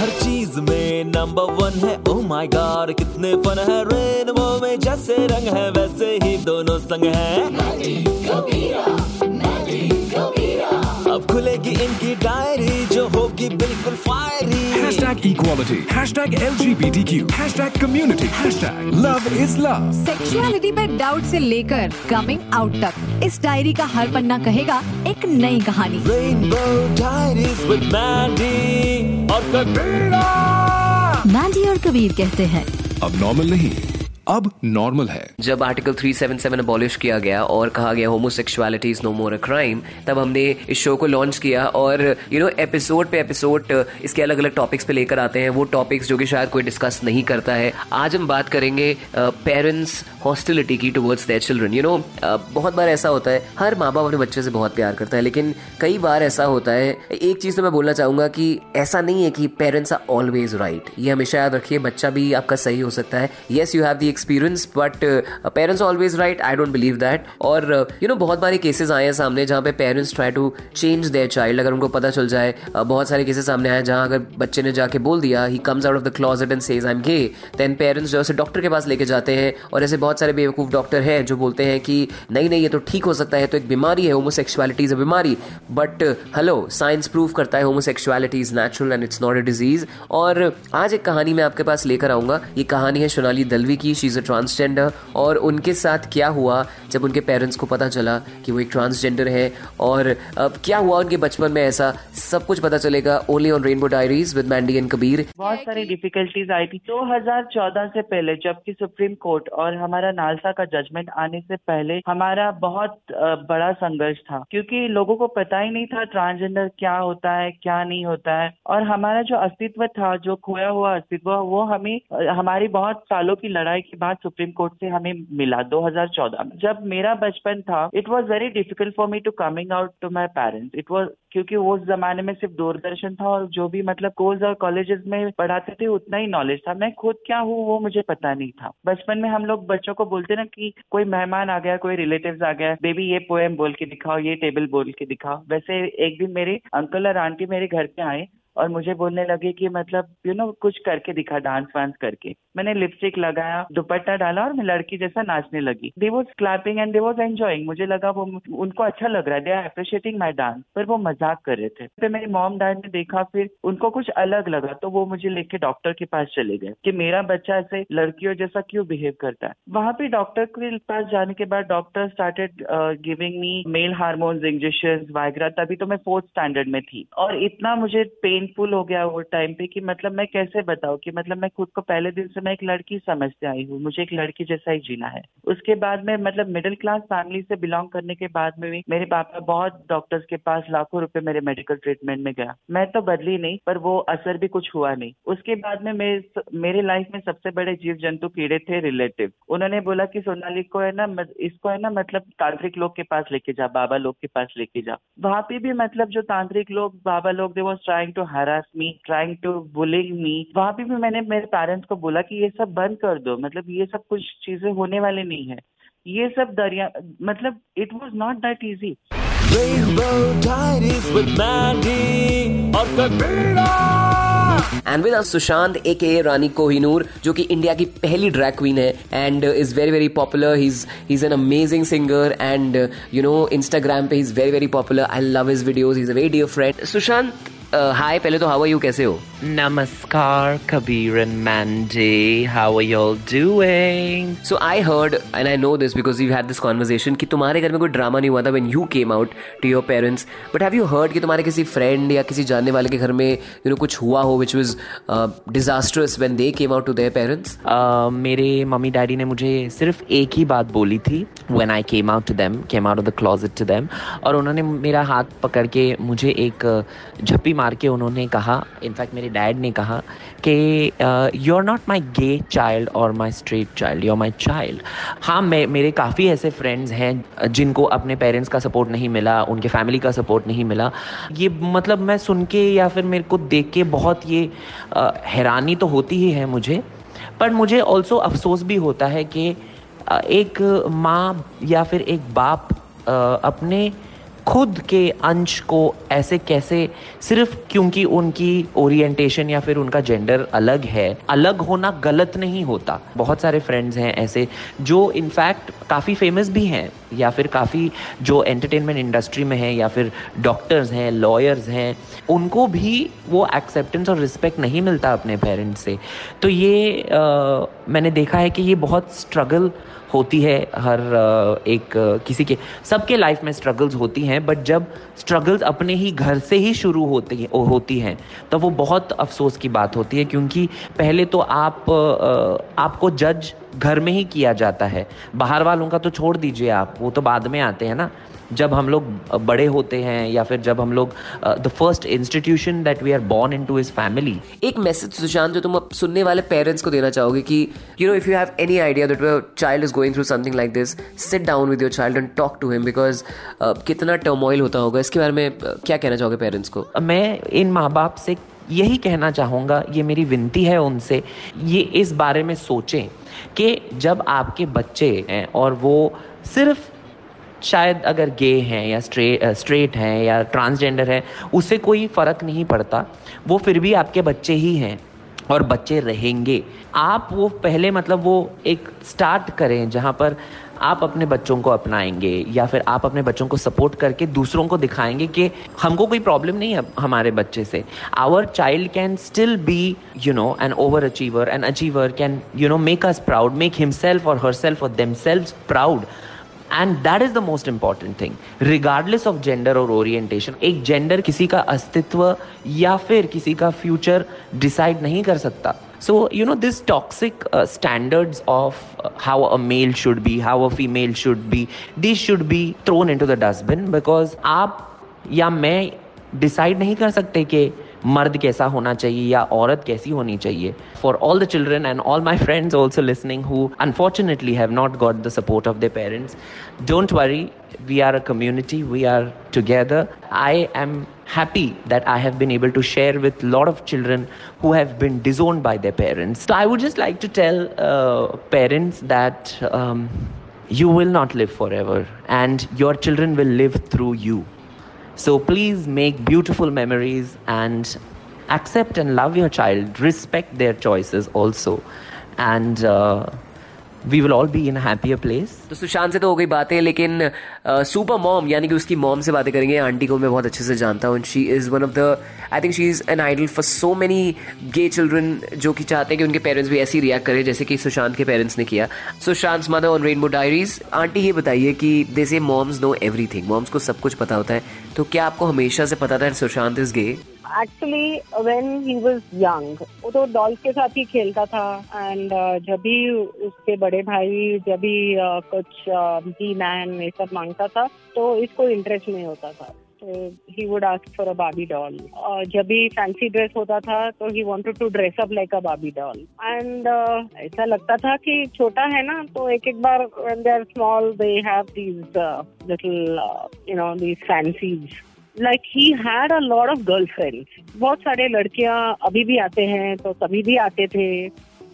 हर चीज़ में number one है। Oh my god कितने फन है। रेनबो में जैसे रंग है वैसे ही दोनों संग है। अब खुलेगी इनकी डायरी जो होगी बिल्कुल fiery Hashtag equality. Hashtag LGBTQ. Hashtag community. Hashtag love is love. Sexuality पे डाउट से लेकर कमिंग आउट तक इस डायरी का हर पन्ना कहेगा एक नई कहानी मैंडी और कबीर कहते हैं अब नॉर्मल नहीं अब नॉर्मल है। जब आर्टिकल 377 अबॉलिश किया गया और कहा गया homosexuality is no more a crime तब हमने इस शो को लॉन्च किया और यू नो एपिसोड पे एपिसोड इसके अलग अलग टॉपिक्स पे लेकर आते हैं, वो टॉपिक्स जो कि शायद कोई डिस्कस नहीं करता है। आज हम बात करेंगे पेरेंट्स हॉस्टिलिटी की towards their children you know बहुत बार ऐसा होता है, हर माँ बाप अपने बच्चे से बहुत प्यार करता है, लेकिन कई बार ऐसा होता है, एक चीज़ तो मैं बोलना चाहूँगा कि ऐसा नहीं है कि पेरेंट्स आर ऑलवेज राइट ये हमेशा याद रखिए, बच्चा भी आपका सही हो सकता है। Yes you have the experience but parents always right I don't believe that और यू नो बहुत बारे केसेस आए हैं सामने जहाँ पे parents try to change their child अगर उनको पता चल जाए uh, बहुत सारे केसेस सामने आए जहाँ अगर बच्चे ने जाके बोल दिया he comes out of the closet and says I am gay then parents जो है डॉक्टर के पास लेके जाते हैं और ऐसे बहुत सारे बेवकूफ़ डॉक्टर हैं जो बोलते हैं कि नहीं नहीं ये तो ठीक हो सकता है तो एक बीमारी है होमोसेक्सुअलिटी इज़ अ बीमारी. बट हेलो साइंस प्रूव करता है homosexuality is natural and it's not a disease और आज एक कहानी मैं आपके पास लेकर आऊँगा। ये कहानी है सोनाली दलवी की शी इज़ अ ट्रांसजेंडर और उनके साथ क्या हुआ जब उनके पेरेंट्स को पता चला कि वो एक ट्रांसजेंडर है और अब क्या हुआ उनके बचपन में ऐसा? सब कुछ पता चलेगा only on Rainbow Diaries with Mandy and Kabir बहुत सारी डिफिकल्टीज आई थी। 2014 से पहले जबकि सुप्रीम कोर्ट और हमारा नालसा का जजमेंट आने से पहले हमारा बहुत बड़ा संघर्ष था। क्योंकि लोगों को पता ही नहीं था ट्रांसजेंडर क्या होता है क्या नहीं होता है। और हमारा जो अस्तित्व था जो खोया हुआ अस्तित्व वो हमें हमारी बहुत सालों की लड़ाई के बाद सुप्रीम कोर्ट से हमें मिला 2014 में। जब मेरा बचपन था it was very difficult for me to coming out to my parents it was क्योंकि उस जमाने में सिर्फ़ दूरदर्शन था और जो भी मतलब स्कूल्स और कॉलेजेस में पढ़ाते थे, उतना ही नॉलेज था। मैं खुद क्या हूँ, वो मुझे पता नहीं था। बचपन में हम लोग बच्चों को बोलते ना कि कोई मेहमान आ गया, कोई रिलेटिव आ गया बेबी ये पोएम बोल के दिखाओ, ये टेबल बोल के दिखाओ। वैसे एक दिन मेरे अंकल और आंटी मेरे घर पे आए और मुझे बोलने लगे कि मतलब यू नो कुछ करके दिखा डांस वांस करके। मैंने लिपस्टिक लगाया, दुपट्टा डाला और मैं लड़की जैसा नाचने लगी। They was clapping and they was enjoying मुझे लगा वो, उनको अच्छा लग रहा है। They are appreciating my dance पर वो मज़ाक कर रहे थे। फिर मेरी मॉम डैड ने देखा, फिर उनको कुछ अलग लगा तो वो मुझे लेके डॉक्टर के पास चले गए कि मेरा बच्चा ऐसे लड़कियों जैसा क्यों बिहेव करता है? वहाँ पे डॉक्टर के पास जाने के बाद doctor started giving me male hormones injection Viagra तभी तो मैं फोर्थ स्टैंडर्ड में थी। और इतना मुझे पेनफुल हो गया वो टाइम पे कि मतलब मैं कैसे बताऊँ? कि मतलब मैं खुद को पहले दिन से मैं एक लड़की समझते आई हूँ, मुझे एक लड़की जैसा ही जीना है। उसके बाद में मतलब मिडिल क्लास फैमिली से बिलोंग करने के बाद में भी मेरे पापा बहुत डॉक्टर्स के पास लाखों रुपए मेरे मेडिकल ट्रीटमेंट में गया। मैं तो बदली नहीं, पर वो असर भी कुछ हुआ नहीं। उसके बाद में मेरे लाइफ में सबसे बड़े जीव जंतु कीड़े थे रिलेटिव उन्होंने बोला कि सोनाली को है ना इसको है ना मतलब तांत्रिक लोग के पास लेके जा, बाबा लोग के पास लेके जा। वहाँ पे भी मतलब जो तांत्रिक लोग, बाबा लोग they was trying to harass me trying to bullying me वहाँ पे भी मैंने मेरे पेरेंट्स को बोला कि ये सब बंद कर दो मतलब ये सब कुछ चीज़ें होने वाली नहीं है। ये सब दरिया मतलब it was not that easy and with Sushant A K Rani Kohinoor जो कि इंडिया की पहली ड्रैग क्वीन है and is very very popular he is an amazing singer and you know Instagram पे is very very popular I love his videos is a very dear friend Sushant hi पहले तो how are you कैसे हो Namaskar, Kabir and Mandy. How are y'all doing? So I heard and I know this because you had this conversation कि तुम्हारे घर में कोई drama नहीं हुआ था when you came out to your parents but have you heard कि तुम्हारे किसी फ्रेंड या किसी जानने वाले के घर में यू you नो know, कुछ हुआ हो which was disastrous when they came out to their parents मेरे मम्मी डैडी ने मुझे सिर्फ़ एक ही बात बोली थी when I came out to them, came out of the closet to them, और उन्होंने मेरा हाथ पकड़ के मुझे एक झप्पी मार के उन्होंने कहा इनफैक्ट मेरे डैड ने कहा कि you are not my gay child और my straight child you are my child हाँ मैं मेरे काफ़ी ऐसे फ्रेंड्स हैं जिनको अपने पेरेंट्स का सपोर्ट नहीं मिला उनके फैमिली का सपोर्ट नहीं मिला। ये मतलब मैं सुन के या फिर मेरे को देख के बहुत ये अ, हैरानी तो होती ही है मुझे। पर मुझे ऑल्सो अफसोस भी होता है कि एक माँ या फिर एक बाप आ, अपने खुद के अंश को ऐसे कैसे सिर्फ़ क्योंकि उनकी ओरिएंटेशन या फिर उनका जेंडर अलग है अलग होना गलत नहीं होता। बहुत सारे फ्रेंड्स हैं ऐसे जो इनफैक्ट काफ़ी फ़ेमस भी हैं या फिर काफ़ी जो एंटरटेनमेंट इंडस्ट्री में हैं या फिर डॉक्टर्स हैं लॉयर्स हैं उनको भी वो एक्सेप्टेंस और रिस्पेक्ट नहीं मिलता अपने पेरेंट्स से। तो ये आ, मैंने देखा है कि ये बहुत स्ट्रगल होती है हर एक किसी के, सबके लाइफ में स्ट्रगल्स होती हैं बट जब स्ट्रगल्स अपने ही घर से ही शुरू होती होती हैं तो वो बहुत अफसोस की बात होती है, क्योंकि पहले तो आप आपको जज घर में ही किया जाता है। बाहर वालों का तो छोड़ दीजिए आप, वो तो बाद में आते हैं ना। जब हम लोग बड़े होते हैं या फिर जब हम लोग the first institution that we are born into his family एक मैसेज सुशांत जो तुम अब सुनने वाले पेरेंट्स को देना चाहोगे कि you know if you have any idea that your child is going through something like this sit down with your child and talk to him because कितना टर्मोइल होता होगा। इसके बारे में क्या कहना चाहोगे पेरेंट्स को? मैं इन माँ बाप से यही कहना चाहूँगा ये मेरी विनती है उनसे ये इस बारे में सोचें कि जब आपके बच्चे हैं और वो सिर्फ़ शायद अगर गे हैं या स्ट्रेट स्ट्रेट हैं या ट्रांसजेंडर हैं उससे कोई फ़र्क नहीं पड़ता। वो फिर भी आपके बच्चे ही हैं और बच्चे रहेंगे। आप वो पहले मतलब वो एक स्टार्ट करें जहाँ पर आप अपने बच्चों को अपनाएँगे या फिर आप अपने बच्चों को सपोर्ट करके दूसरों को दिखाएँगे कि हमको कोई प्रॉब्लम नहीं है हमारे बच्चे से। Our child can still be you know an over achiever an achiever can you know make us proud make himself और हर सेल्फ और themself proud and that is the most important thing regardless of gender और orientation एक gender किसी का अस्तित्व या फिर किसी का फ्यूचर डिसाइड नहीं कर सकता. So you know this toxic standard of how a male should be how a female should be this should be thrown into the dustbin because आप या मैं डिसाइड नहीं कर सकते कि मर्द कैसा होना चाहिए या औरत कैसी होनी चाहिए? For all the children and all my friends also listening who unfortunately have not got the support of the parents don't worry we are a community we are together I am happy that I have been able to share with lot of children who have been disowned by the parents तो I would just like to tell parents that you will not live forever and your children will live through you so please make beautiful memories and accept and love your child, respect their choices also. And uh, we will all be in happier place तो सुशांत से तो हो गई बातें, लेकिन super mom, यानी कि उसकी मॉम से बातें करेंगे। आंटी को मैं बहुत अच्छे से जानता हूँ she is one of the I think she is an idol for so many gay children जो कि चाहते हैं कि उनके पेरेंट्स भी ऐसे रिएक्ट करें, जैसे कि सुशांत के पेरेंट्स ने किया। Sushant mother on Rainbow Diaries aunty ये बताइए कि दे से मॉम्स नो एवरीथिंग मॉम्स को सब कुछ पता होता है। तो क्या आपको हमेशा से पता था Sushant is gay actually when he was young वो तो डॉल्स के साथ ही खेलता था एंड uh, जब भी उसके बड़े भाई जब भी uh, कुछ डी मैन ये सब माँगता था तो इसको इंटरेस्ट नहीं होता था। He would ask for a Babi doll जब भी फैंसी ड्रेस होता था तो he wanted to dress up like a Babi doll and ऐसा लगता था कि छोटा है ना तो एक एक बार they are small they have these little you know these fancies like he had a lot of girl friends बहुत सारे लड़कियाँ अभी भी आते हैं तो कभी भी आते थे।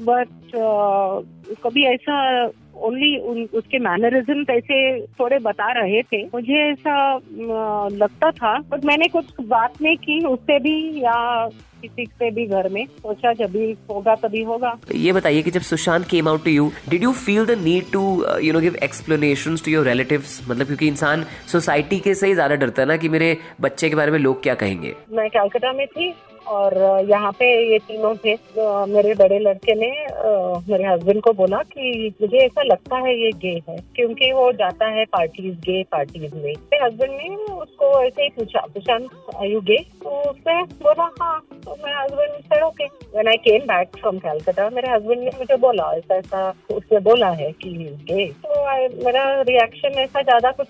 बट uh, कभी ऐसा ओनली उसके मैनरिज्म ऐसे थोड़े बता रहे थे। मुझे ऐसा लगता था बट मैंने कुछ बात नहीं की उससे भी या किसी से भी घर में। सोचा जब भी होगा तभी होगा। ये बताइए कि जब Sushant came out to you did you feel the need to you know give explanation to your relatives मतलब क्योंकि इंसान सोसाइटी के से ही ज़्यादा डरता है ना कि मेरे बच्चे के बारे में लोग क्या कहेंगे। मैं कैलकाटा में थी और यहाँ पे ये तीनों थे मेरे बड़े लड़के ने मेरे हस्बैंड को बोला कि मुझे ऐसा लगता है ये गे है, क्योंकि वो जाता है पार्टीज़ गे पार्टीज़ में। मेरे हस्बैंड ने उसको ऐसे ही पूछा प्रशांत आयु गे तो उसने बोला हाँ तो बैक फ्रॉम कलकत्ता मेरे बोला है कुछ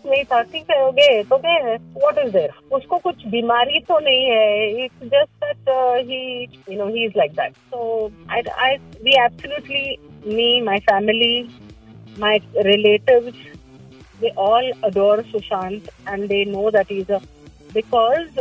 उसको कुछ बीमारी तो नहीं है। It's just that he know he is like that so I I we absolutely me my family my relatives they all adore Sushant and they know that is a because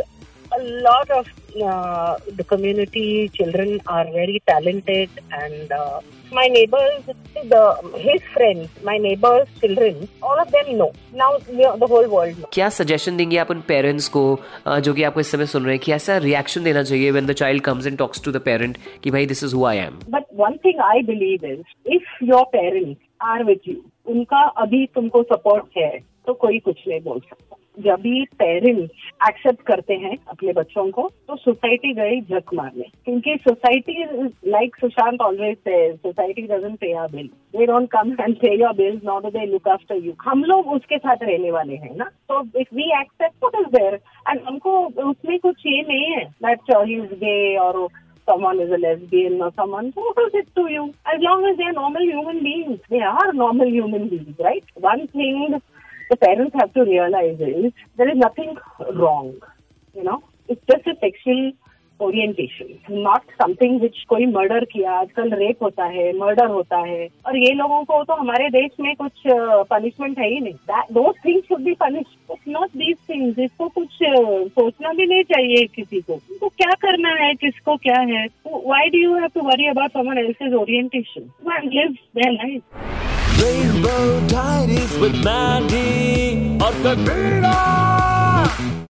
a lot of uh, the community children are very talented and uh, my neighbors the his friends my neighbors children all of them know. Now the whole world knows. क्या suggestion देंगे आप उन parents को uh, जो कि आपको इस समय सुन रहे हैं कि ऐसा रिएक्शन देना चाहिए when the child comes and talks to the parent कि भाई this is who I am but one thing I believe is if your parents are with you उनका अभी तुमको सपोर्ट है तो कोई कुछ नहीं बोल सकता। जब भी पेरेंट्स एक्सेप्ट करते हैं अपने बच्चों को तो सोसाइटी गई झक मारने क्योंकि सोसाइटी लाइक सुशांत ऑलवेज से society doesn't pay your bill they don't come and pay your bills not they look after you हम लोग उसके साथ रहने वाले हैं ना तो if we accept what is there and हमको उसमें कुछ ये नहीं है दैट ही इज़ गे और someone is a lesbian or someone, who does it to you? As long as they are normal human beings. They are normal human beings, right? One thing the parents have to realize is there is nothing wrong. You know, it's just a sexual orientation not something which कोई murder किया आजकल rape होता है murder होता है। और ये लोगों को तो हमारे देश में कुछ पनिशमेंट है ही नहीं। दो things should be punish not these things इसको कुछ सोचना भी नहीं चाहिए किसी को। तो क्या करना है किसको क्या है? Why do you have to worry about someone else's orientation live their life Rainbow tide is with Mandy on the beat.